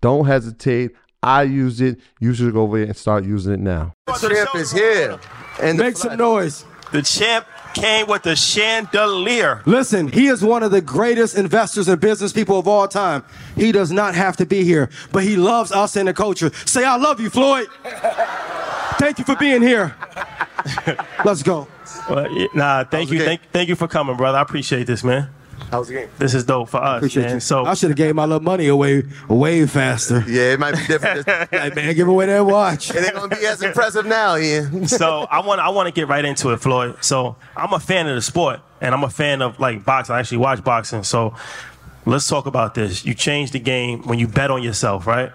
Don't hesitate. I use it. You should go over there and start using it now. The champ is here. And Make some noise. The champ came with the chandelier. Listen, he is one of the greatest investors and business people of all time. He does not have to be here, but he loves us and the culture. Say, I love you, Floyd. Thank you for being here. Let's go. Well, nah, thank you, thank, thank you for coming, brother. I appreciate this, man. How was the game? This is dope for us, Appreciate man. you. So I should have gave my little money away way faster. Yeah, it might be different. Like, man, give away that watch. It ain't gonna be as impressive now, Ian. so I want I want to get right into it, Floyd. So I'm a fan of the sport, and I'm a fan of like boxing. I actually watch boxing. So let's talk about this. You changed the game when you bet on yourself, right?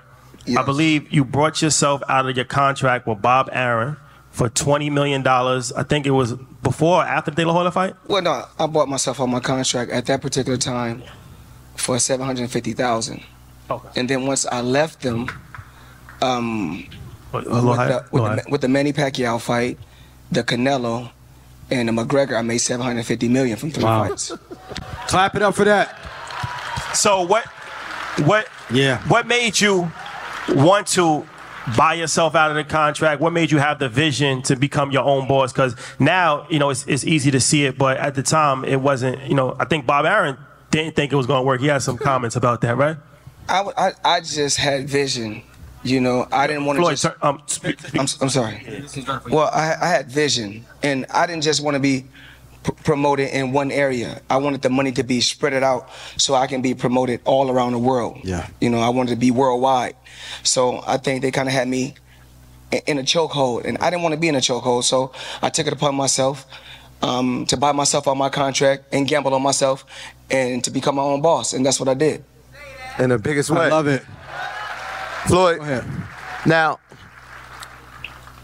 I believe you brought yourself out of your contract with Bob Arum for twenty million dollars. I think it was before or after the De La Hoya fight. Well, no, I bought myself on my contract at that particular time for seven hundred fifty thousand, Okay. and then once I left them, um, A with, the, with, the, with the Manny Pacquiao fight, the Canelo, and the McGregor, I made seven hundred fifty million from three Wow. fights. Clap it up for that. So what? What? Yeah. What made you want to buy yourself out of the contract? What made you have the vision to become your own boss? Because now you know it's, it's easy to see it, but at the time it wasn't. You know, I think Bob Arum didn't think it was going to work. He had some comments about that, right? I I just had vision. You know, I didn't want to Floyd, just. um, speak, speak. I'm, I'm sorry. Well, I, I had vision, and I didn't just want to be promoted in one area. I wanted the money to be spread it out so I can be promoted all around the world. Yeah. You know, I wanted to be worldwide. So I think they kind of had me in a chokehold, and I didn't want to be in a chokehold. So I took it upon myself um, to buy myself on my contract and gamble on myself, and to become my own boss, and that's what I did. In the biggest way. I love it. Floyd. Go ahead. Now,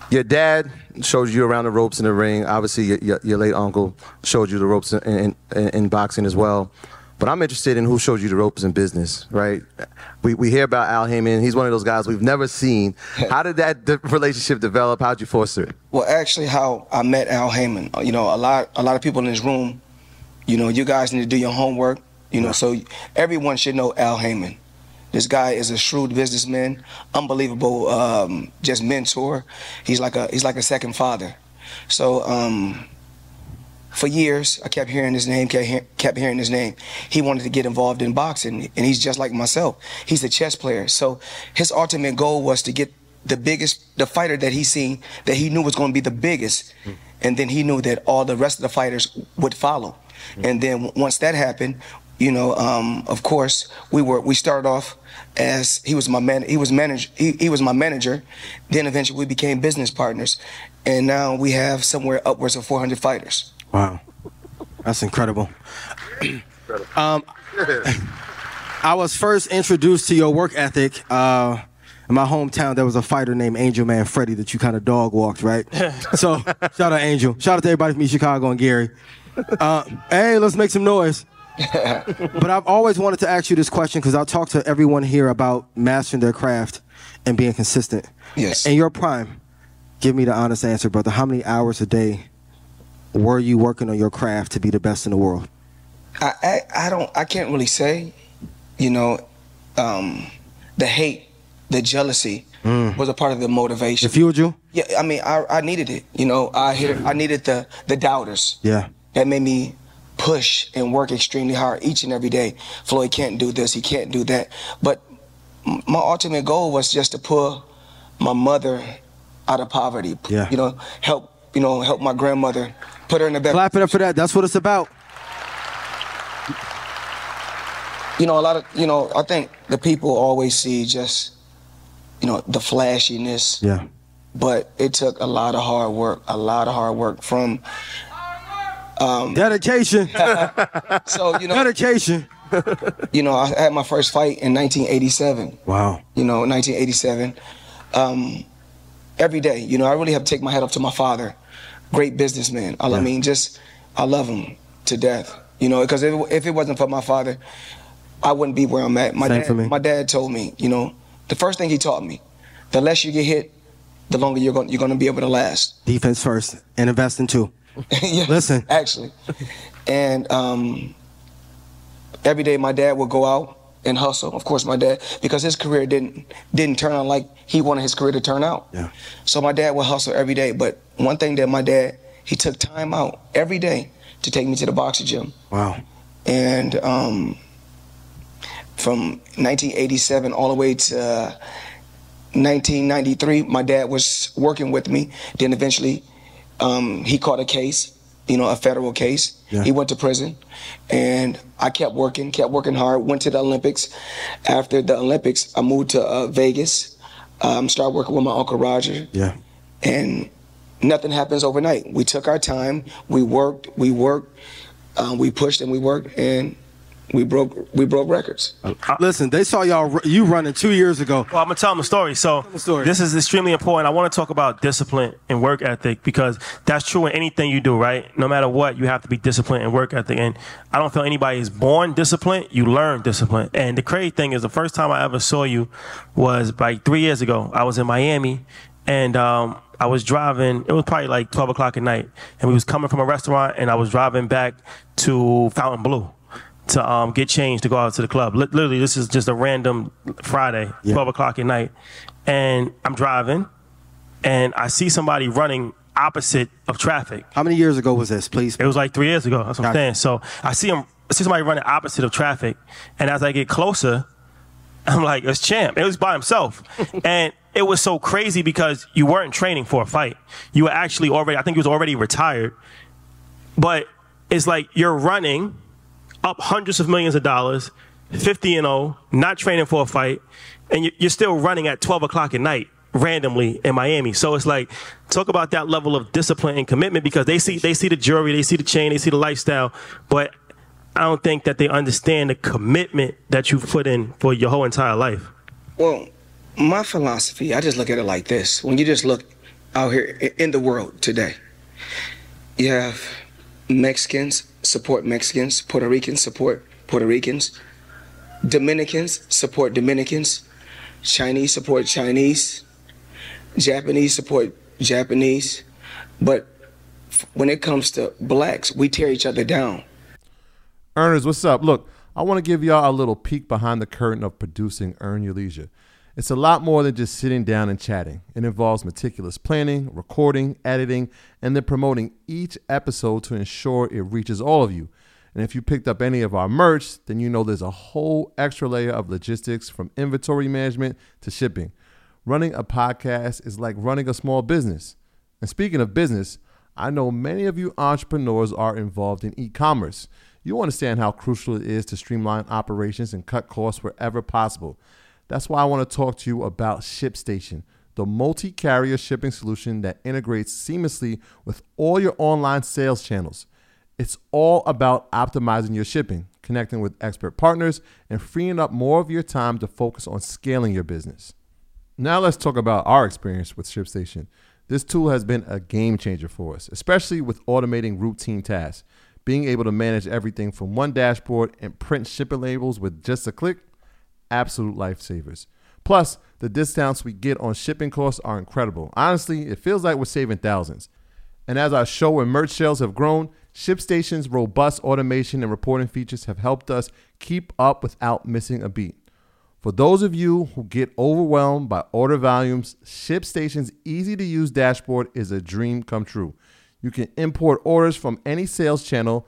your dad showed you around the ropes in the ring. Obviously, your, your, your late uncle showed you the ropes in, in, in boxing as well. But I'm interested in who showed you the ropes in business, right? We, we hear about Al Haymon. He's one of those guys we've never seen. How did that de- relationship develop? How'd you foster it? Well, actually, how I met Al Haymon. uh, You know, a lot, a lot of people in this room. You know, you guys need to do your homework. You know, so everyone should know Al Haymon. This guy is a shrewd businessman, unbelievable, um, just mentor. He's like a he's like a second father. So um, for years, I kept hearing his name, kept, hear, kept hearing his name. He wanted to get involved in boxing, and he's just like myself. He's a chess player. So his ultimate goal was to get the biggest, the fighter that he seen, that he knew was going to be the biggest. And then he knew that all the rest of the fighters would follow. And then once that happened, you know, um, of course, we were we started off as he was my man. He was manager He, he was my manager. Then eventually we became business partners, and now we have somewhere upwards of 400 fighters. Wow. That's incredible. um, I was first introduced to your work ethic. Uh, in my hometown, there was a fighter named Angel Manfredy that you kind of dog walked, right? so, shout out Angel. Shout out to everybody from East Chicago and Gary. Uh, hey, let's make some noise. but I've always wanted to ask you this question because I talk to everyone here about mastering their craft and being consistent. Yes. In your prime, give me the honest answer, brother. How many hours a day were you working on your craft to be the best in the world? I, I, I don't I can't really say, you know, um, the hate, the jealousy was a part of the motivation. It fueled you? yeah, I mean, I, I needed it. You know, I hit, I needed the the doubters. Yeah. That made me push and work extremely hard each and every day. Floyd can't do this, he can't do that. But my ultimate goal was just to pull my mother out of poverty. Yeah. You know, help you know help my grandmother, put her in a better. Clap it up for that. That's what it's about. you know, a lot of, you know, I think the people always see just, you know, the flashiness, Yeah. but it took a lot of hard work, a lot of hard work from, Dedication. so, you know, Dedication. you know, I had my first fight in 1987, Wow. you know, 1987. Um, every day, you know, I really have to take my hat off to my father, great businessman. I, Yeah. mean, just, I love him to death, you know, because if, if it wasn't for my father, I wouldn't be where I'm at. My Same dad, my dad told me, you know, the first thing he taught me, the less you get hit, the longer you're going you're going to be able to last. Defense first and invest in two. yeah, Listen. actually, and um, every day my dad would go out and hustle. Of course, my dad because his career didn't didn't turn out like he wanted his career to turn out. Yeah. So my dad would hustle every day. But one thing that my dad he took time out every day to take me to the boxing gym. Wow. and um, from 1987 all the way to 1993, my dad was working with me. Then eventually, um, he caught a case, you know, a federal case. Yeah. He went to prison, and I kept working, kept working hard. Went to the Olympics. After the Olympics, I moved to uh, Vegas. Um, started working with my uncle Roger Yeah. and nothing happens overnight. We took our time, we worked, we worked, um, we pushed and we worked, and we broke we broke records. Listen, they saw y'all you running two years ago. Well, I'm gonna tell them a story. So the story. this is extremely important. I want to talk about discipline and work ethic because that's true in anything you do, right? No matter what, you have to be disciplined and work ethic. And I don't feel anybody is born disciplined. You learn discipline. And the crazy thing is, the first time I ever saw you was like three years ago. I was in Miami, and um, I was driving. It was probably like 12 o'clock at night, and we was coming from a restaurant, and I was driving back to Fontainebleau to um, get changed to go out to the club. Lit- Literally, this is just a random Friday, 12 o'clock at night. And I'm driving, and I see somebody running opposite of traffic. How many years ago was this, please? It was like three years ago. That's what I'm saying. So I see him, I see somebody running opposite of traffic, and as I get closer, I'm like, it's Champ. It was by himself, and it was so crazy because you weren't training for a fight. You were actually already, I think you was already retired, but it's like you're running up hundreds of millions of dollars, 50 and 0, not training for a fight, and you- you're still running at 12 o'clock at night randomly in Miami. So it's like talk about that level of discipline and commitment because they see they see the jewelry, they see the chain, they see the lifestyle, but I don't think that they understand the commitment that you've put in for your whole entire life. Well, my philosophy, I just look at it like this. When you just look out here in the world today, you have Mexicans support Mexicans, Puerto Ricans support Puerto Ricans, Dominicans support Dominicans, Chinese support Chinese, Japanese support Japanese. But when it comes to blacks, we tear each other down. Earners, what's up? Look, I want to give y'all a little peek behind the curtain of producing Earn Your Leisure. It's a lot more than just sitting down and chatting. It involves meticulous planning, recording, editing, and then promoting each episode to ensure it reaches all of you. And if you picked up any of our merch, then you know there's a whole extra layer of logistics from inventory management to shipping. Running a podcast is like running a small business. And speaking of business, I know many of you entrepreneurs are involved in e commerce. You understand how crucial it is to streamline operations and cut costs wherever possible. That's why I want to talk to you about ShipStation, the multi carrier shipping solution that integrates seamlessly with all your online sales channels. It's all about optimizing your shipping, connecting with expert partners, and freeing up more of your time to focus on scaling your business. Now let's talk about our experience with ShipStation. This tool has been a game changer for us, especially with automating routine tasks. Being able to manage everything from one dashboard and print shipping labels with just a click, absolute lifesavers. Plus, the discounts we get on shipping costs are incredible. Honestly, it feels like we're saving thousands. And as our show and merch sales have grown, ShipStation's robust automation and reporting features have helped us keep up without missing a beat. For those of you who get overwhelmed by order volumes, ShipStation's easy to use dashboard is a dream come true. You can import orders from any sales channel,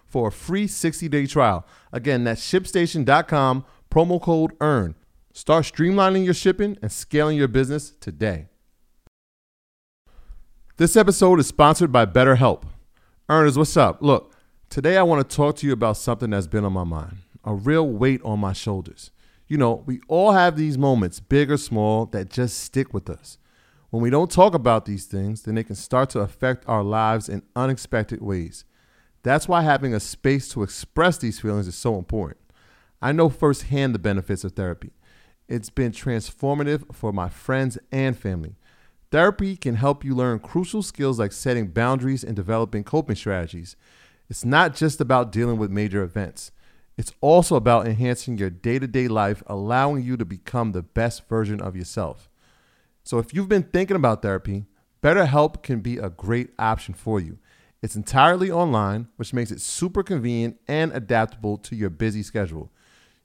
for a free 60 day trial. Again, that's shipstation.com, promo code EARN. Start streamlining your shipping and scaling your business today. This episode is sponsored by BetterHelp. Earners, what's up? Look, today I want to talk to you about something that's been on my mind, a real weight on my shoulders. You know, we all have these moments, big or small, that just stick with us. When we don't talk about these things, then they can start to affect our lives in unexpected ways. That's why having a space to express these feelings is so important. I know firsthand the benefits of therapy. It's been transformative for my friends and family. Therapy can help you learn crucial skills like setting boundaries and developing coping strategies. It's not just about dealing with major events, it's also about enhancing your day to day life, allowing you to become the best version of yourself. So, if you've been thinking about therapy, BetterHelp can be a great option for you. It's entirely online, which makes it super convenient and adaptable to your busy schedule.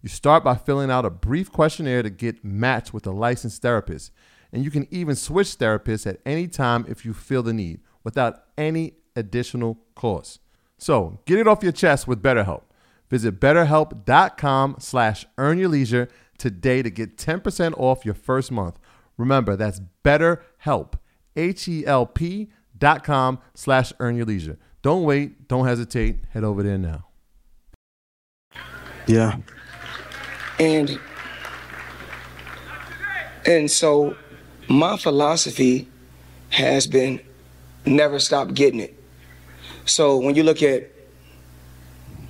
You start by filling out a brief questionnaire to get matched with a licensed therapist, and you can even switch therapists at any time if you feel the need without any additional cost. So, get it off your chest with BetterHelp. Visit betterhelp.com slash earn your leisure today to get 10% off your first month. Remember, that's BetterHelp, H-E-L-P dot com slash earn your leisure. Don't wait. Don't hesitate. Head over there now. Yeah. And and so my philosophy has been never stop getting it. So when you look at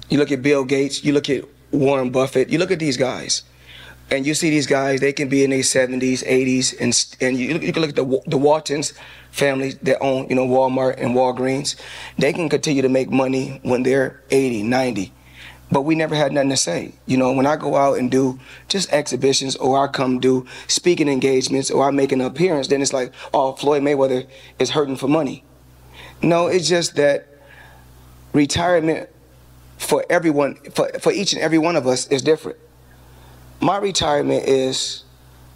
you look at Bill Gates, you look at Warren Buffett, you look at these guys, and you see these guys, they can be in their 70s, 80s, and and you, you can look at the the Waltons family that own, you know, Walmart and Walgreens. They can continue to make money when they're 80, 90 but we never had nothing to say. You know, when I go out and do just exhibitions or I come do speaking engagements or I make an appearance, then it's like, oh, Floyd Mayweather is hurting for money. No, it's just that retirement for everyone, for, for each and every one of us is different. My retirement is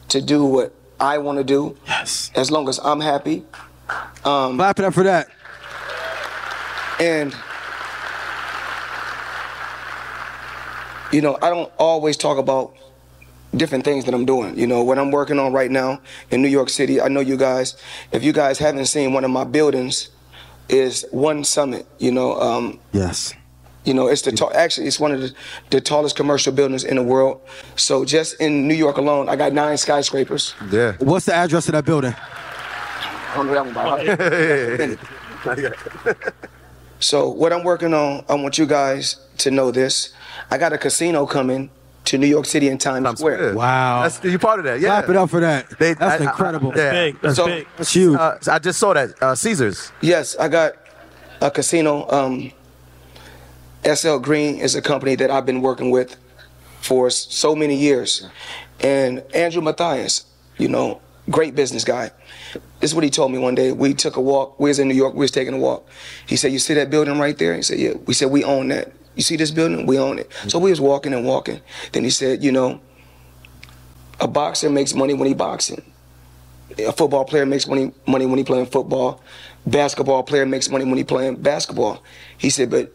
to do what I want to do. Yes. As long as I'm happy. Um, Clap it up for that. and you know, I don't always talk about different things that I'm doing. You know, what I'm working on right now in New York City, I know you guys, if you guys haven't seen one of my buildings, is One Summit. You know, um, Yes. You know, it's the ta- actually it's one of the, the tallest commercial buildings in the world. So just in New York alone, I got nine skyscrapers. Yeah. What's the address of that building? I don't know that one by heart. So what I'm working on, I want you guys to know this. I got a casino coming to New York City in Times, Times Square. Square. Wow. That's you part of that. Yeah. Clap it up for that. They- That's I- I- incredible. yeah. Big. That's So- big. That's huge. Uh, I just saw that uh, Caesars. Yes, I got a casino. Um, SL Green is a company that I've been working with for so many years. And Andrew Mathias, you know, great business guy. This is what he told me one day. We took a walk. We was in New York. We was taking a walk. He said, "You see that building right there?" He said, "Yeah." We said, "We own that." You see this building? We own it. So we was walking and walking. Then he said, "You know, a boxer makes money when he boxing. A football player makes money money when he playing football. Basketball player makes money when he playing basketball." He said, "But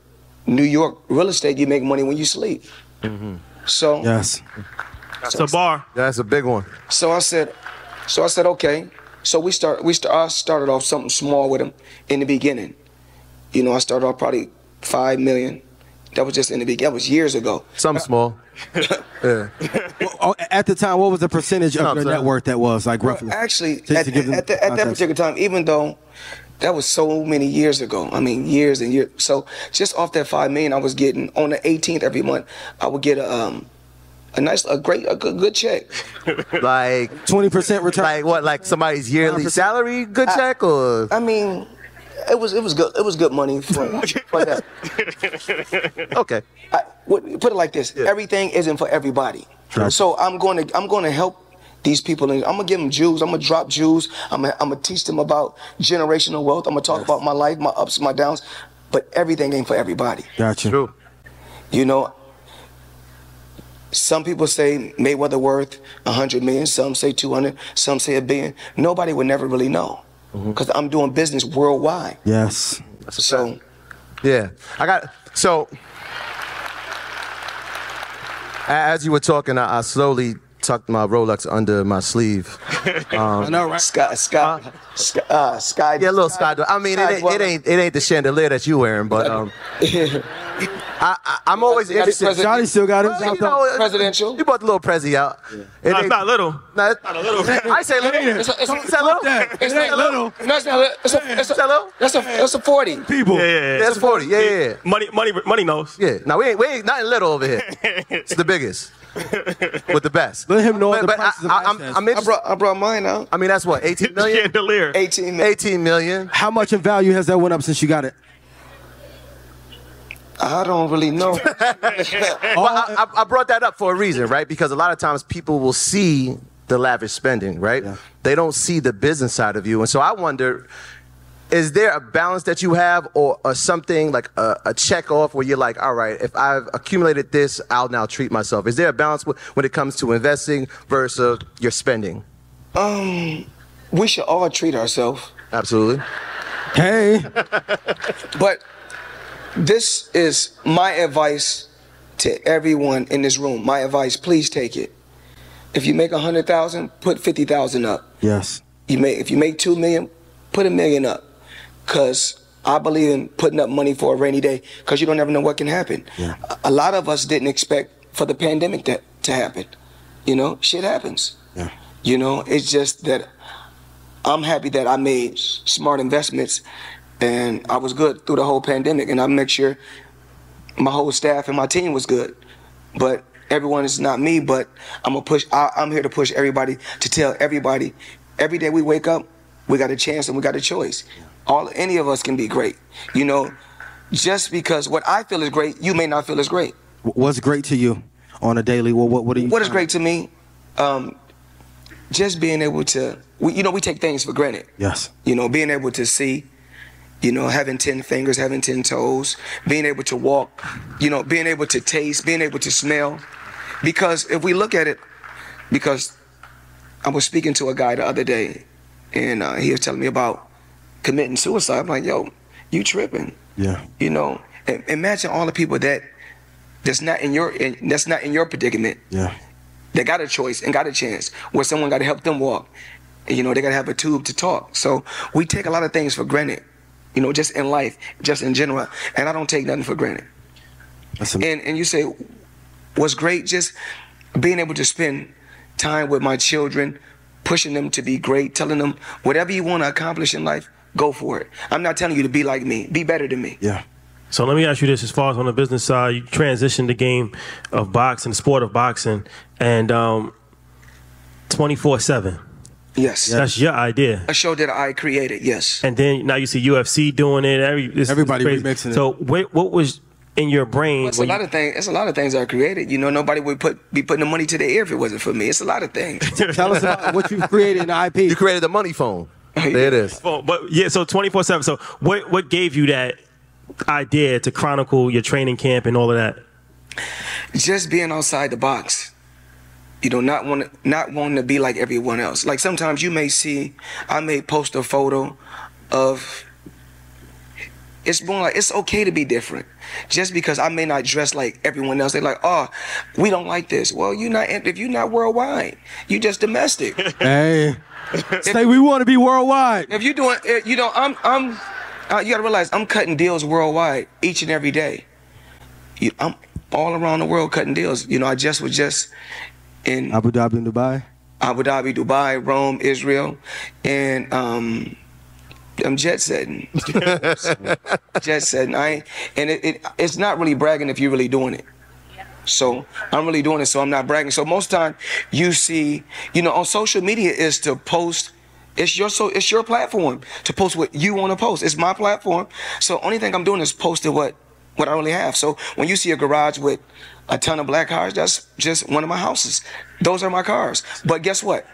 New York real estate, you make money when you sleep." So yes. It's a bar. That's a big one. so I said, so I said, okay. So we start, we start, I started off something small with him in the beginning. You know, I started off probably five million. That was just in the beginning. That was years ago. Some small. yeah. Oh, at the time, what was the percentage No, of your I'm net worth that was like roughly? Actually, To- at, to at, the, at that particular time, even though that was so many years ago, I mean, years and years. So just off that five million, I was getting on the 18th every month, I would get a, um, a nice, a great, a good, good check. Like, Twenty percent return. like what? Like somebody's yearly salary? Good check or? I mean, it was, it was good. It was good money for, for that. Okay. I, put it like this: everything isn't for everybody. So I'm going to I'm going to help these people, and I'm gonna give them jewels. I'm gonna drop jewels. I'm gonna, I'm gonna teach them about generational wealth. I'm gonna talk about my life, my ups, my downs. But everything ain't for everybody. Gotcha. True. You know. Some people say Mayweather worth 100 million. Some say 200. Some say a billion. Nobody would never really know mm-hmm. because I'm doing business worldwide. Yes. So. Yeah. I got so as you were talking, I, I slowly tucked my Rolex under my sleeve. I know, right? Sky, sky, sky, uh, sky. Yeah, a little sky. I mean, it ain't, it ain't it ain't the chandelier that you wearing, but um, I, I I'm always That's interested. president- Johnny still got it. Well, you know, Presidential. You bought the little Prezi out. It No, it's not little. No, it- Not a little. I say little. It's a, it's a, Is that little? that. It's not little. No, it's not. little. It's a, it's a, little? That's a, that's a 40. People. Yeah, yeah, yeah. That's forty. Yeah, yeah, yeah. Money, money, money knows. Yeah. Now we ain't we ain't nothing little over here. It's the biggest with the best. Let him know But, the but prices of I, I, I'm, I'm I brought, I brought mine out. I mean, that's what 18 million. Chandelier. 18 minutes. 18 million. How much in value has that went up since you got it? I don't really know. Well, I, I, I brought that up for a reason, right? Because a lot of times people will see the lavish spending, right? They don't see the business side of you. And so I wonder, is there a balance that you have or, or something like a, a check off where you're like, all right, if I've accumulated this, I'll now treat myself. Is there a balance wh- when it comes to investing versus your spending? um, we should all treat ourselves. Absolutely. Hey. But this is my advice to everyone in this room. My advice, please take it. If you make a hundred thousand, put fifty thousand up. Yes. You make if you make two million, put a million up. Cause I believe in putting up money for a rainy day because you don't ever know what can happen. Yeah. A lot of us didn't expect for the pandemic to, to happen. You know, shit happens. Yeah. You know, it's just that I'm happy that I made smart investments and I was good through the whole pandemic and I make sure my whole staff and my team was good. But everyone is not me, but I'm gonna push I, I'm here to push everybody to tell everybody every day we wake up, we got a chance and we got a choice. All any of us can be great. You know, just because what I feel is great, you may not feel is great. What's great to you on a daily? What what what are you? What is great to me? Um, just being able to, we, you know, we take things for granted. Yes. You know, being able to see, you know, having 10 fingers, having 10 toes, being able to walk, you know, being able to taste, being able to smell. Because if we look at it, because I was speaking to a guy the other day and uh, he was telling me about committing suicide. I'm like, yo, you tripping. Yeah. You know, imagine all the people that that's not in your in, that's not in your predicament Yeah. that got a choice and got a chance where someone got to help them walk. You know, they got to have a tube to talk. So we take a lot of things for granted, you know, just in life, just in general. And I don't take nothing for granted. That's am- And and you say, what's great? Just being able to spend time with my children, pushing them to be great, telling them whatever you want to accomplish in life, go for it. I'm not telling you to be like me. Be better than me. yeah. So let me ask you this: as far as on the business side, you transitioned the game of boxing, the sport of boxing, and um, twenty four seven. Yes. That's your idea. A show that I created. Yes. And then now you see UFC doing it. Every it's- it's Everybody crazy. remixing it. So what, what was in your brain? It's a lot you- of things. It's a lot of things I created. You know, nobody would put be putting the money to the air if it wasn't for me. It's a lot of things. Tell us about what you've created in the IP. You created the money phone. There it is. Well, but yeah, so twenty four seven. So what what gave you that idea to chronicle your training camp and all of that? just being outside the box. You know, not want not wanting to be like everyone else. Like sometimes you may see, I may post a photo of. It's more like it's okay to be different, just because I may not dress like everyone else. They're like, oh, we don't like this. Well, you're not. If you're not worldwide, you just domestic. Hey. Say we want to be worldwide. if you're doing, eh, you know, I'm, I'm. Uh, you gotta realize I'm cutting deals worldwide each and every day. You, I'm all around the world cutting deals. You know, I just was just in Abu Dhabi and Dubai. Abu Dhabi, Dubai, Rome, Israel, and um, I'm jet setting. jet setting. I and it, it it's not really bragging if you're really doing it. So I'm really doing it, so I'm not bragging. So most time you see, you know, on social media is to post. It's your so it's your platform to post what you want to post. It's my platform. So only thing I'm doing is posting what what I really have. So when you see a garage with a ton of black cars, that's just one of my houses. Those are my cars. But guess what?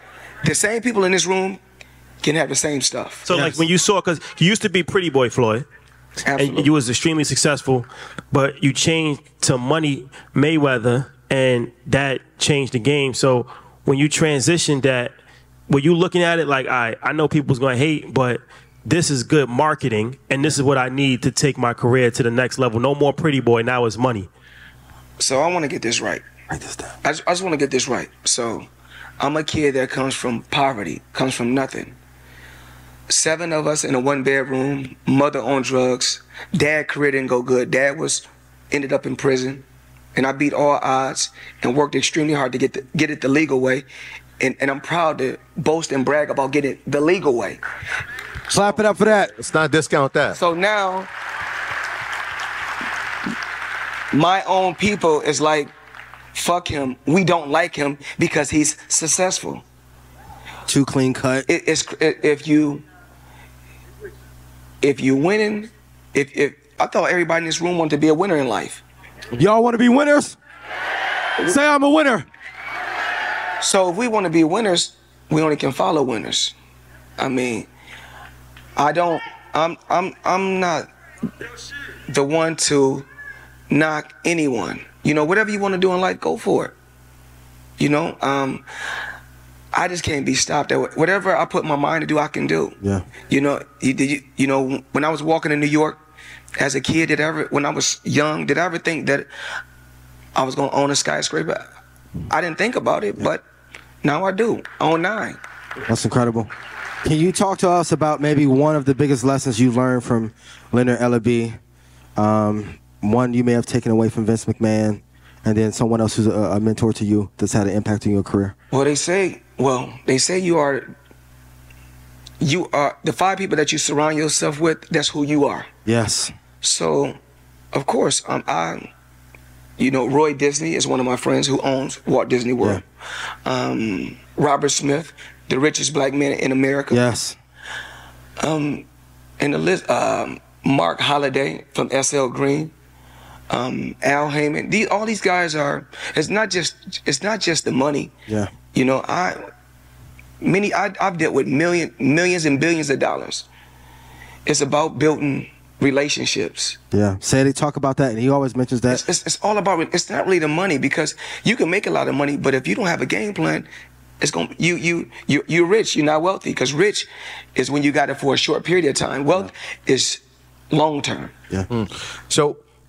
The same people in this room can have the same stuff. So like when you saw, because you used to be Pretty Boy Floyd, Absolutely. and you was extremely successful, but you changed to Money Mayweather, and that changed the game. So when you transitioned that, were you looking at it like, I I know people's gonna hate, but this is good marketing, and this is what I need to take my career to the next level. No more Pretty Boy, now it's Money. So I want to get this right. Write this down. I just, I just want to get this right. So, I'm a kid that comes from poverty, comes from nothing. Seven of us in a one bedroom, mother on drugs. Dad career didn't go good. Dad was ended up in prison, and I beat all odds and worked extremely hard to get the, get it the legal way. And, and I'm proud to boast and brag about getting it the legal way. Clap it up for that. Let's not discount that. So now, my own people is like, fuck him. We don't like him because he's successful. Too clean cut. It, it's if you if you winning, if if I thought everybody in this room wanted to be a winner in life. Y'all want to be winners? Say I'm a winner. So if we want to be winners, we only can follow winners. I mean, I don't. I'm I'm I'm not the one to knock anyone. You know, whatever you want to do in life, go for it. You know, um, I just can't be stopped. At whatever I put my mind to do, I can do. Yeah. You know, you, did you, you know, when I was walking in New York as a kid, did I ever, when I was young, did I ever think that I was gonna own a skyscraper? I didn't think about it, but Now I do. On nine. That's incredible. Can you talk to us about maybe one of the biggest lessons you learned from Leonard Ellerbe? Um, one you may have taken away from Vince McMahon, and then someone else who's a, a mentor to you that's had an impact on your career. Well, they say, well, they say you are, you are the five people that you surround yourself with. That's who you are. Yes. So, of course, um, I, you know, Roy Disney is one of my friends who owns Walt Disney World. Um, Robert Smith, the richest black man in America. Yes. Um, and the list, um, Marc Holliday from SL Green, um, Al Haymon. These, all these guys are. It's not just. It's not just the money. Yeah. You know, I many I, I've dealt with million, millions and billions of dollars. It's about building relationships. Yeah. Sadie, talk about that, and he always mentions that. It's, it's, it's all about. It's not really the money because you can make a lot of money, but if you don't have a game plan, it's going you you you you're rich. You're not wealthy because rich is when you got it for a short period of time. Wealth is long term. Yeah. So w-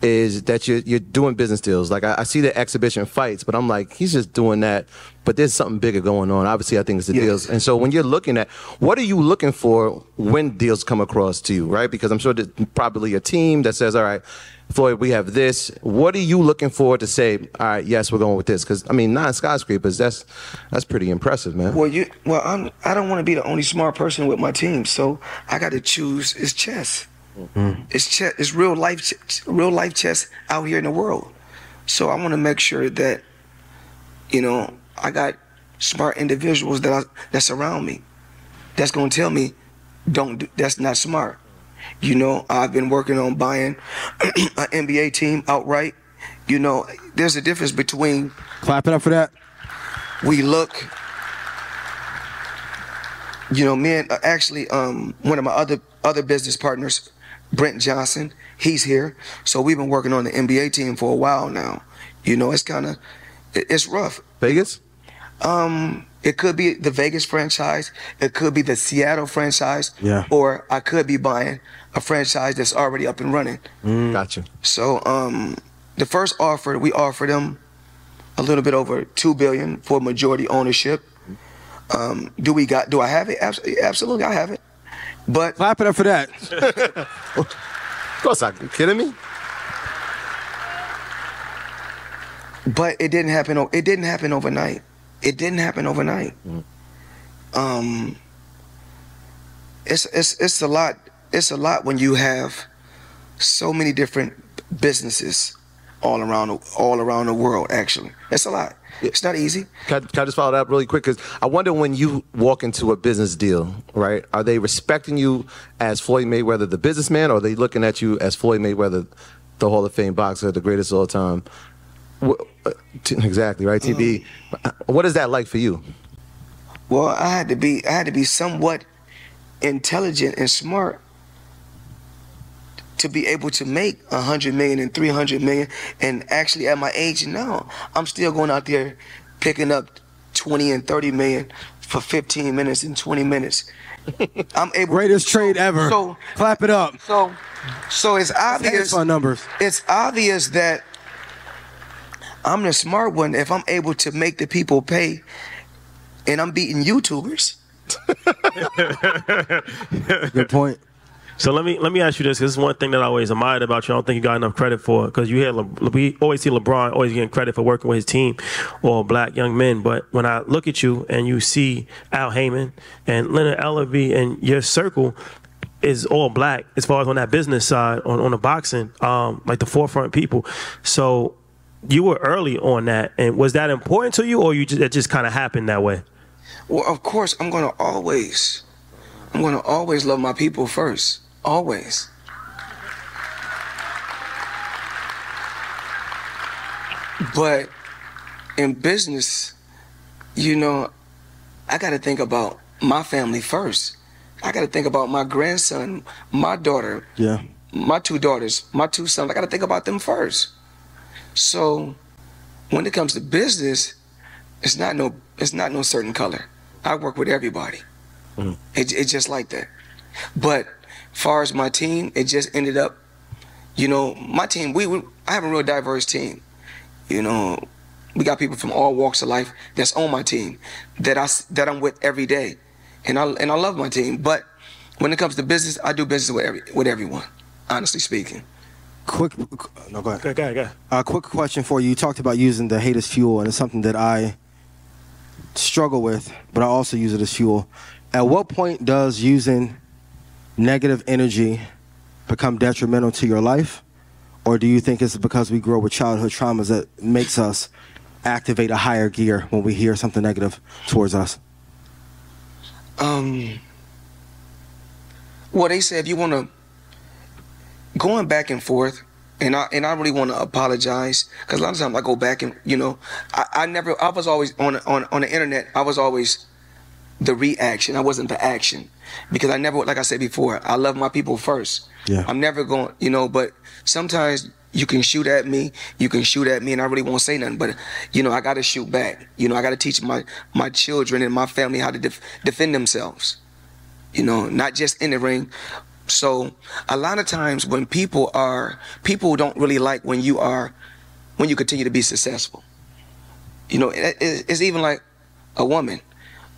Is that you're you're doing business deals? Like I, I see the exhibition fights, but I'm like, he's just doing that. But there's something bigger going on. Obviously, I think it's the Yes. deals. And so when you're looking at, what are you looking for when deals come across to you, right? Because I'm sure there's probably a team that says, all right, Floyd, we have this. What are you looking for to say, all right, yes, we're going with this? Because I mean, nine skyscrapers. That's that's pretty impressive, man. Well, you well, I'm I don't want to be the only smart person with my team, so I got to choose. It's chess. It's chess. It's real life. Real life chess out here in the world. So I want to make sure that, you know, I got smart individuals that I, that surround me. That's gonna tell me, don't. Do, that's not smart. You know, I've been working on buying an NBA team outright. You know, there's a difference between Clap it up for that. we look you know me and uh, actually um one of my other other business partners brent johnson he's here so we've been working on the nba team for a while now you know it's kind of it's rough Vegas. um it could be the vegas franchise it could be the seattle franchise Yeah. or i could be buying a franchise that's already up and running Gotcha. so um, the first offer we offered them a little bit over two billion for majority ownership. Um, do we got? Do I have it? Absolutely, I have it. But Clap it up for that. Of course, I. You kidding me? but it didn't happen. It didn't happen overnight. It didn't happen overnight. Um, it's it's it's a lot. It's a lot when you have so many different businesses all around the- all around the world. Actually, it's a lot. It's not easy. Can I, can I just follow that up really quick? Because I wonder when you walk into a business deal, right? Are they respecting you as Floyd Mayweather, the businessman, or are they looking at you as Floyd Mayweather, the Hall of Fame boxer, the greatest of all time? Uh, Exactly, right? TB. What is that like for you? Well, I had to be I had to be somewhat intelligent and smart to be able to make a hundred million and three hundred million. And actually, at my age now, I'm still going out there picking up twenty and thirty million for fifteen minutes and twenty minutes. I'm able. Greatest trade ever. So- Clap it up. So, so it's obvious. fund numbers. It's obvious that I'm the smart one if I'm able to make the people pay, and I'm beating YouTubers. Good point. So let me let me ask you this. This is one thing that I always admired about you. I don't think you got enough credit for because you hear Le, we always see LeBron always getting credit for working with his team or black young men. But when I look at you and you see Al Haymon and Leonard Ellerbe and your circle is all black as far as on that business side on on the boxing, um, like the forefront people. So you were early on that, and was that important to you, or you just, it just kind of happened that way? Well, of course, I'm gonna always, I'm gonna always love my people first. Always. But in business, you know, I gotta think about my family first. I gotta think about my grandson, my daughter, Yeah. my two daughters, my two sons. I gotta think about them first. So when it comes to business, it's not no it's not no certain color. I work with everybody. Mm-hmm. It, it's just like that. But far as my team, it just ended up, you know, my team. We, we I have a real diverse team. You know, we got people from all walks of life that's on my team that I that I'm with every day, and I and I love my team. But when it comes to business, I do business with every with everyone. Honestly speaking. Quick, uh, no, go ahead. Go, go, go. A uh, quick question for you. You talked about using the hate as fuel, and it's something that I struggle with, but I also use it as fuel. At what point does using negative energy become detrimental to your life? Or do you think it's because we grow with childhood traumas that makes us activate a higher gear when we hear something negative towards us? Um. Well, they say if you want to going back and forth, and I and I really want to apologize because a lot of times I go back and you know I, I never I was always on on on the internet I was always the reaction I wasn't the action because I never like I said before I love my people first. Yeah. I'm never going you know but sometimes you can shoot at me you can shoot at me and I really won't say nothing but you know I got to shoot back you know I got to teach my my children and my family how to def- defend themselves you know, not just in the ring. So a lot of times when people are people don't really like when you are when you continue to be successful. You know, it, it- it's even like a woman.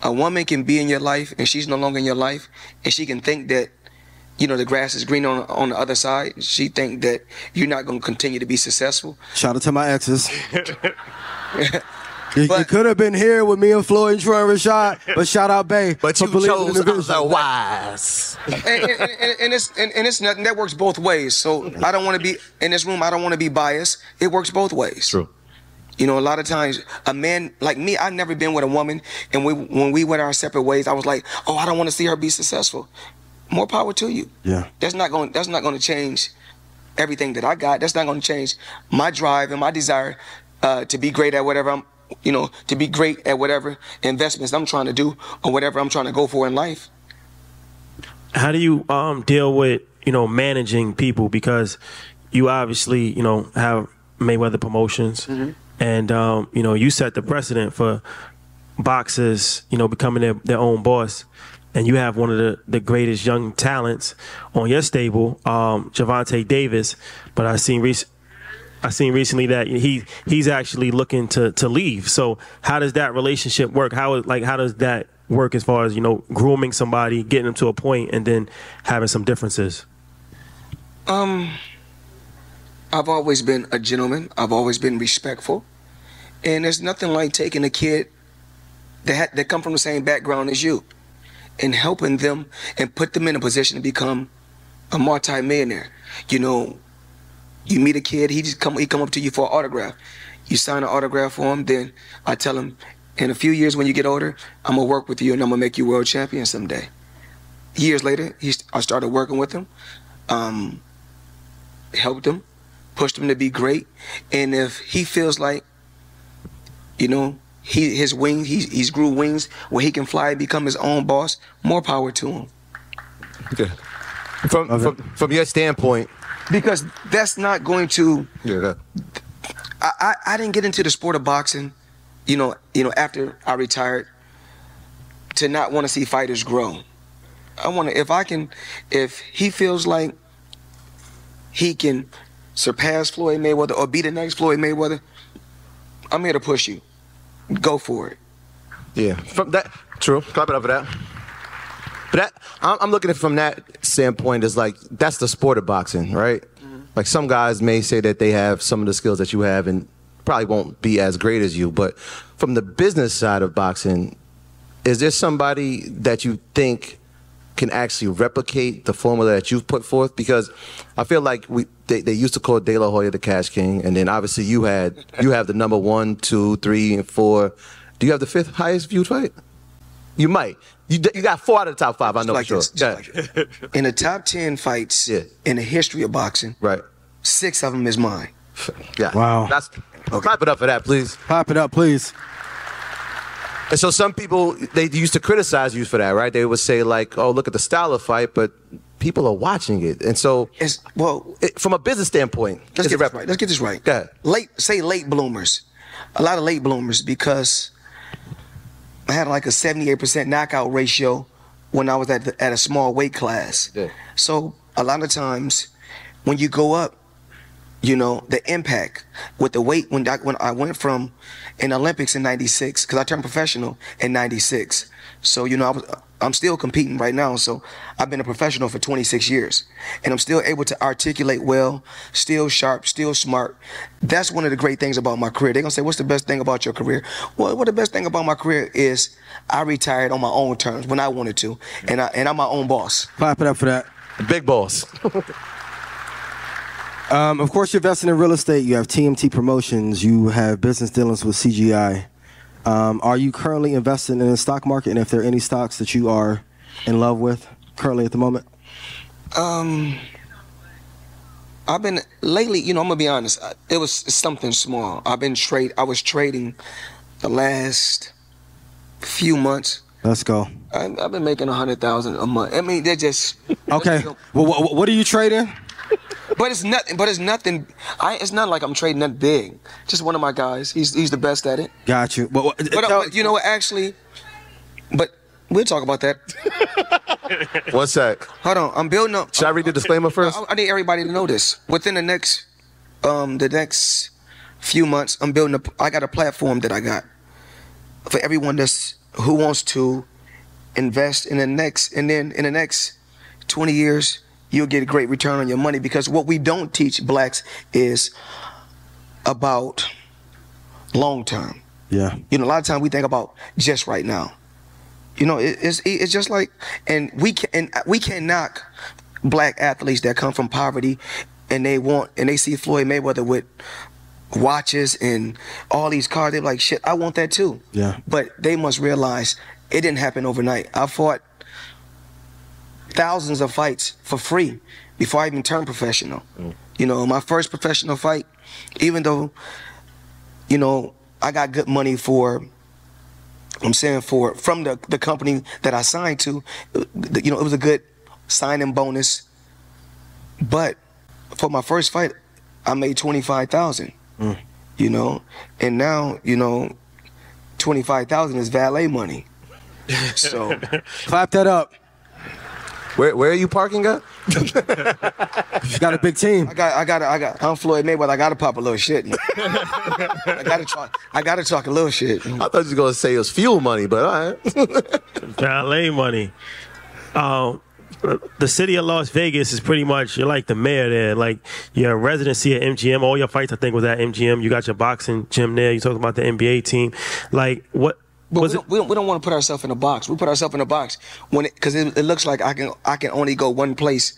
A woman can be in your life and she's no longer in your life, and she can think that you know the grass is green on on the other side. She think that you're not going to continue to be successful. Shout out to my exes. You, But- could have been here with me and Floyd and Troy and Rashad, but shout out Bay. But you chose the vision. otherwise. and, and, and, and it's and, and it's nothing that works both ways. So I don't want to be in this room. I don't want to be biased. It works both ways. True. You know, a lot of times a man like me, I've never been with a woman, and we when we went our separate ways, I was like, oh, I don't want to see her be successful. More power to you. Yeah. That's not going. That's not going to change everything that I got. That's not going to change my drive and my desire uh, to be great at whatever I'm. You know, to be great at whatever investments I'm trying to do or whatever I'm trying to go for in life. how do you um, deal with you know managing people because you obviously you know have Mayweather Promotions and um, you know you set the precedent for boxers you know becoming their, their own boss. And you have one of the, the greatest young talents on your stable um, Gervonta Davis. But I seen I seen recently that he he's actually looking to to leave. So how does that relationship work? How like how does that work as far as you know grooming somebody getting them to a point and then having some differences? Um, I've always been a gentleman. I've always been respectful, and there's nothing like taking a kid that ha- that come from the same background as you, and helping them and put them in a position to become a multi-millionaire. You know, you meet a kid, he just come he come up to you for an autograph. You sign an autograph for him, then I tell him, in a few years when you get older, I'm gonna work with you and I'm gonna make you world champion someday. Years later, he, I started working with him. Um, helped him, pushed him to be great. And if he feels like, you know, he his wings, he's he's grew wings where he can fly and become his own boss, more power to him. Good. From, from from your standpoint, Because that's not going to yeah. I, I, I didn't get into the sport of boxing, you know, you know, after I retired to not want to see fighters grow. I want to if I can if he feels like he can surpass Floyd Mayweather or be the next Floyd Mayweather, I'm here to push you. Go for it. yeah. From that, true. Clap it up for that. But that, I'm, I'm looking at it from that standpoint as like that's the sport of boxing, right? Mm-hmm. Like some guys may say that they have some of the skills that you have and probably won't be as great as you, but from the business side of boxing, is there somebody that you think can actually replicate the formula that you've put forth? Because I feel like we they, they used to call De La Hoya the Cash King, and then obviously you had you have the number one, two, three, and four. Do you have the fifth highest viewed fight? You might. You, you got four out of the top five. I know like for sure. this, just like. In the top 10 fights in the history of boxing, right. six of them is mine. Yeah. Wow. That's clap it up for that, please. Pop it up, please. And so some people they used to criticize you for that, right? They would say like, "Oh, look at the style of fight," but people are watching it, and so it's well it, from a business standpoint. Let's get this right. Let's get this right. Go ahead. Late, say late bloomers. A lot of late bloomers because I had like a 78% knockout ratio when I was at the, at a small weight class. So a lot of times when you go up, you know the impact with the weight when I, when I went from in Olympics in '96 because I turned professional in '96. So you know I was I'm still competing right now. So I've been a professional for 26 years, and I'm still able to articulate well, still sharp, still smart. That's one of the great things about my career. They're gonna say, "What's the best thing about your career?" Well, what the best thing about my career is I retired on my own terms when I wanted to, and I and I'm my own boss. Clap it up for that. Big boss. Um, of course, you're investing in real estate. You have TMT Promotions. You have business dealings with CGI. Um, are you currently investing in the stock market? And if there are any stocks that you are in love with currently at the moment? Um, I've been lately. You know, I'm gonna be honest. It was something small. I've been trade. I was trading the last few months. Let's go. I, I've been making a hundred thousand a month. I mean, they're just. Okay. Well, what, what are you trading? But it's nothing. But it's nothing. I. It's not like I'm trading that big. Just one of my guys. He's he's the best at it. Got you. But, But, uh, but you know what? Actually, but we'll talk about that. One sec. Hold on. I'm building up. Should I read the disclaimer first? I, I need everybody to know this. Within the next, um, the next few months, I'm building a. I got a platform that I got for everyone that's who wants to invest in the next, and then in the next 20 years, you'll get a great return on your money because what we don't teach blacks is about long term. Yeah. You know, a lot of times we think about just right now. You know, it, it's it's just like, and we can and we can't knock black athletes that come from poverty, and they want and they see Floyd Mayweather with watches and all these cars. They're like, shit, I want that too. Yeah. But they must realize it didn't happen overnight. I fought thousands of fights for free before I even turned professional. Mm. You know, my first professional fight, even though, you know, I got good money for, I'm saying for, from the, the company that I signed to, you know, it was a good signing bonus. But for my first fight, I made 25,000, mm. you know, and now, you know, 25,000 is valet money. So clap that up. Where where are you parking at? you got a big team. I got, I got, I got. I'm Floyd Mayweather. I got to pop a little shit. I got to talk. I got to talk a little shit. I thought you was gonna say it was fuel money, but all right. Valet money. Um, the city of Las Vegas is pretty much you're like the mayor there. Like your residency at MGM. All your fights, I think, was at MGM. You got your boxing gym there. You talking about the NBA team. Like what? But was we, don't, we don't, we don't want to put ourselves in a box. We put ourselves in a box when because it, it, looks like I can I can only go one place.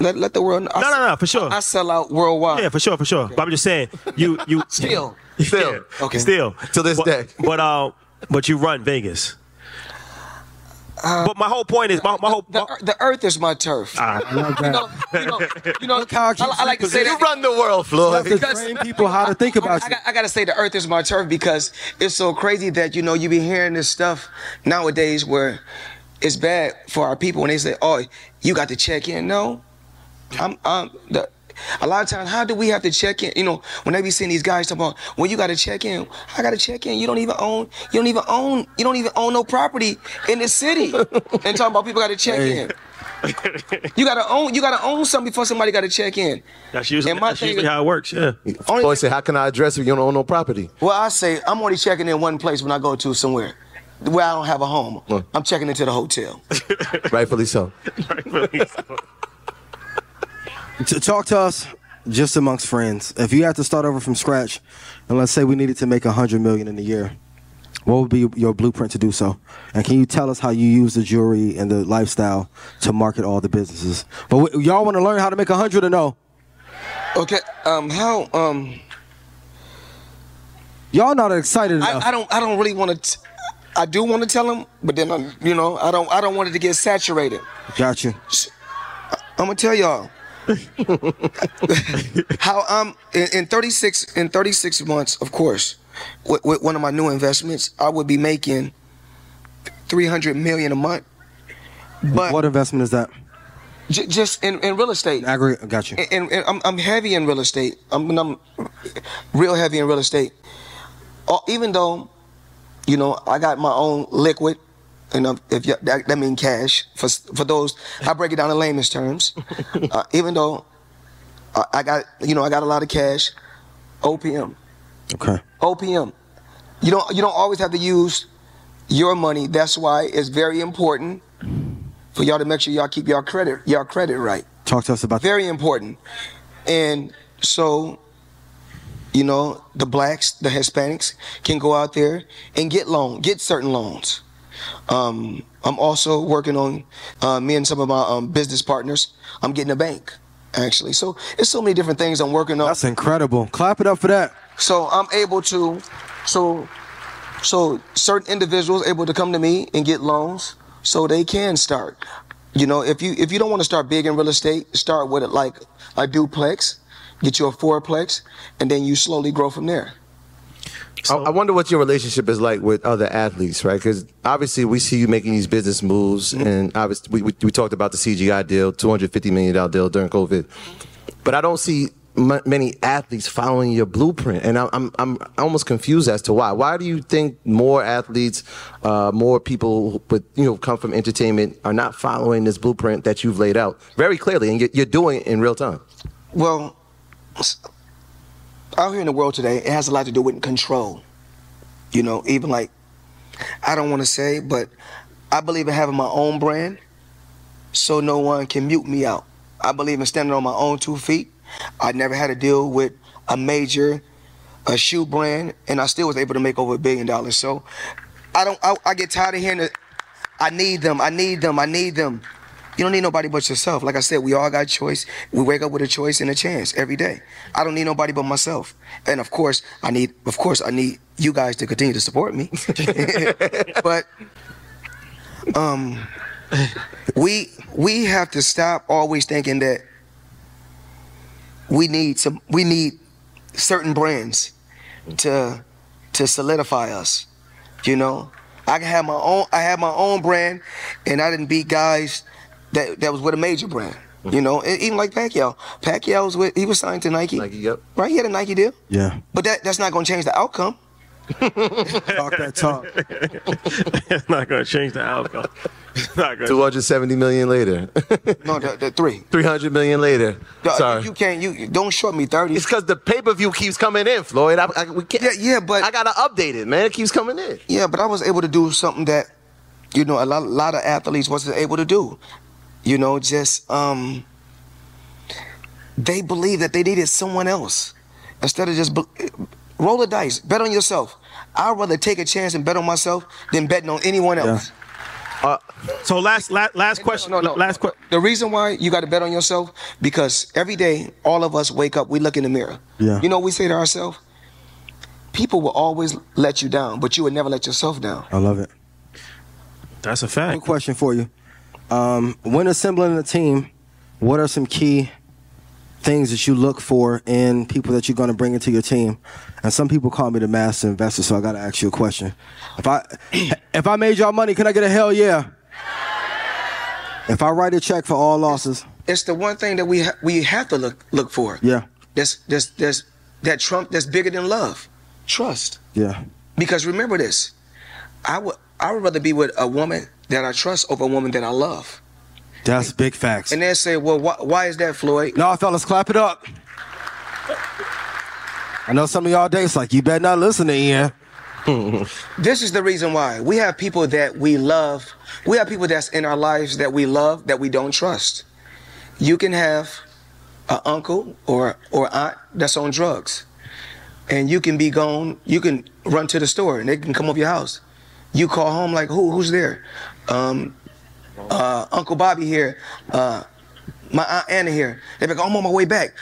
Let, let the world. No, no, no, for sure. I, I sell out worldwide. Yeah, for sure, for sure. But I'm just saying, you you still still okay still to this but, day. But uh, but you run Vegas. Uh, but my whole point is my, my whole the, the earth is my turf. Ah. you know, you know, you know I, I like to say you that. run the world, Floyd. You have to train people how to think about I, you. got, I got to say the earth is my turf because it's so crazy that you know you be hearing this stuff nowadays where it's bad for our people when they say, "Oh, you got to check in." No, I'm. I'm the, a lot of times, how do we have to check in? You know, when they be seeing these guys talking about, well, you got to check in. I got to check in. You don't even own. You don't even own. You don't even own no property in the city. and talking about people got to check in. you gotta own. You gotta own something before somebody got to check in. That's usually, And my that's thing usually is- how it works. Yeah. Boy say, how can I address if you don't own no property? Well, I say I'm only checking in one place when I go to somewhere. where I don't have a home. I'm checking into the hotel. Rightfully so. Rightfully so. To talk to us just amongst friends. If you had to start over from scratch, and let's say we needed to make a hundred million in a year, what would be your blueprint to do so? And can you tell us how you use the jewelry and the lifestyle to market all the businesses? But w- y'all want to learn how to make a hundred or no? Okay. Um. How? Um. Y'all not excited I, enough. I don't. I don't really want to. I do want to tell them, but then I'm, you know, I don't. I don't want it to get saturated. Gotcha. I'm gonna tell y'all how I'm in, in 36 in 36 months. Of course, with, with one of my new investments, I would be making 300 million a month. But what investment is that? j- just in, in real estate. Agri- got you. And, and I'm, I'm heavy in real estate. I'm, I'm real heavy in real estate. Uh, even though, you know, I got my own liquid, and um, if you, that, that means cash for for those, I break it down in layman's terms. Uh, even though I, I got, you know, I got a lot of cash, OPM, Okay. OPM. You don't you don't always have to use your money. That's why it's very important for y'all to make sure y'all keep y'all credit y'all credit right. Talk to us about Very important. And so, you know, the blacks, the Hispanics can go out there and get loan, get certain loans. Um, I'm also working on uh, me and some of my um, business partners. I'm getting a bank, actually. So it's so many different things I'm working on. That's incredible. Clap it up for that. So I'm able to, so, so certain individuals able to come to me and get loans so they can start. You know, if you if you don't want to start big in real estate, start with it like a duplex, get you a fourplex, and then you slowly grow from there. I, I wonder what your relationship is like with other athletes, right? Because obviously we see you making these business moves, and obviously we, we, we talked about the CGI deal, two hundred fifty million dollar deal during COVID, but I don't see m- many athletes following your blueprint, and I, I'm I'm almost confused as to why. Why do you think more athletes, uh, more people with you know come from entertainment are not following this blueprint that you've laid out very clearly, and you're, you're doing it in real time? Well, s- out here in the world today, it has a lot to do with control. You know, even like, I don't want to say, but I believe in having my own brand so no one can mute me out. I believe in standing on my own two feet. I never had to deal with a major a shoe brand, and I still was able to make over a billion dollars. So I don't, I, I get tired of hearing that I need them, I need them, I need them. You don't need nobody but yourself. Like I said, we all got choice. We wake up with a choice and a chance every day. I don't need nobody but myself. And of course, I need of course I need you guys to continue to support me. but um we we have to stop always thinking that we need some we need certain brands to to solidify us. You know? I can have my own I have my own brand and I didn't beat guys that that was with a major brand. You know, even like Pacquiao. Pacquiao was with he was signed to Nike. Nike, yep. Right? He had a Nike deal. Yeah. But that that's not gonna change the outcome. Talk that talk. it's not going to change the outcome. It's not going Two hundred seventy million later, No, the, the three. three hundred million later. The- Sorry. You can't you don't short me thirty. It's because the pay per view keeps coming in, Floyd. I, I, we can't, Yeah, yeah, but I gotta update it, man. It keeps coming in. Yeah, but I was able to do something that, you know, a lot, lot of athletes wasn't able to do. You know, just um, they believe that they needed someone else instead of just be- roll the dice, bet on yourself. I'd rather take a chance and bet on myself than betting on anyone else. So last last, last question. No, no, no. Last question. The reason why you got to bet on yourself because every day, all of us wake up, we look in the mirror. Yeah. You know, what we say to ourselves, people will always let you down, but you would never let yourself down. I love it. That's a Quick fact. question for you. Um, when assembling a team, what are some key things that you look for in people that you're going to bring into your team? And some people call me the master investor, so I got to ask you a question. If I if I made y'all money, can I get a hell yeah? If I write a check for all losses, It's the one thing that we ha- we have to look look for. yeah, That's that's that's that Trump that's bigger than love, trust. yeah, Because remember this, I would I would rather be with a woman that I trust over a woman that I love. that's big facts. And they say, well, why, why is that, Floyd? No, fellas, clap it up. I know some of y'all dates like you better not listen to Ian. this is the reason why we have people that we love. We have people that's in our lives that we love that we don't trust. You can have an uncle or or aunt that's on drugs, and you can be gone. You can run to the store and they can come up your house. You call home like who? Who's there? Um, uh, Uncle Bobby here. Uh, my aunt Anna here. They be like, I'm on my way back.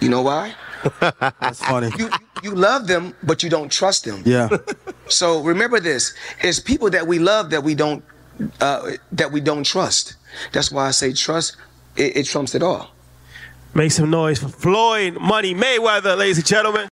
You know why? That's funny. You you love them, but you don't trust them. Yeah. So remember this: it's people that we love that we don't uh, that we don't trust. That's why I say trust. It, it trumps it all. Make some noise for Floyd Money Mayweather, ladies and gentlemen.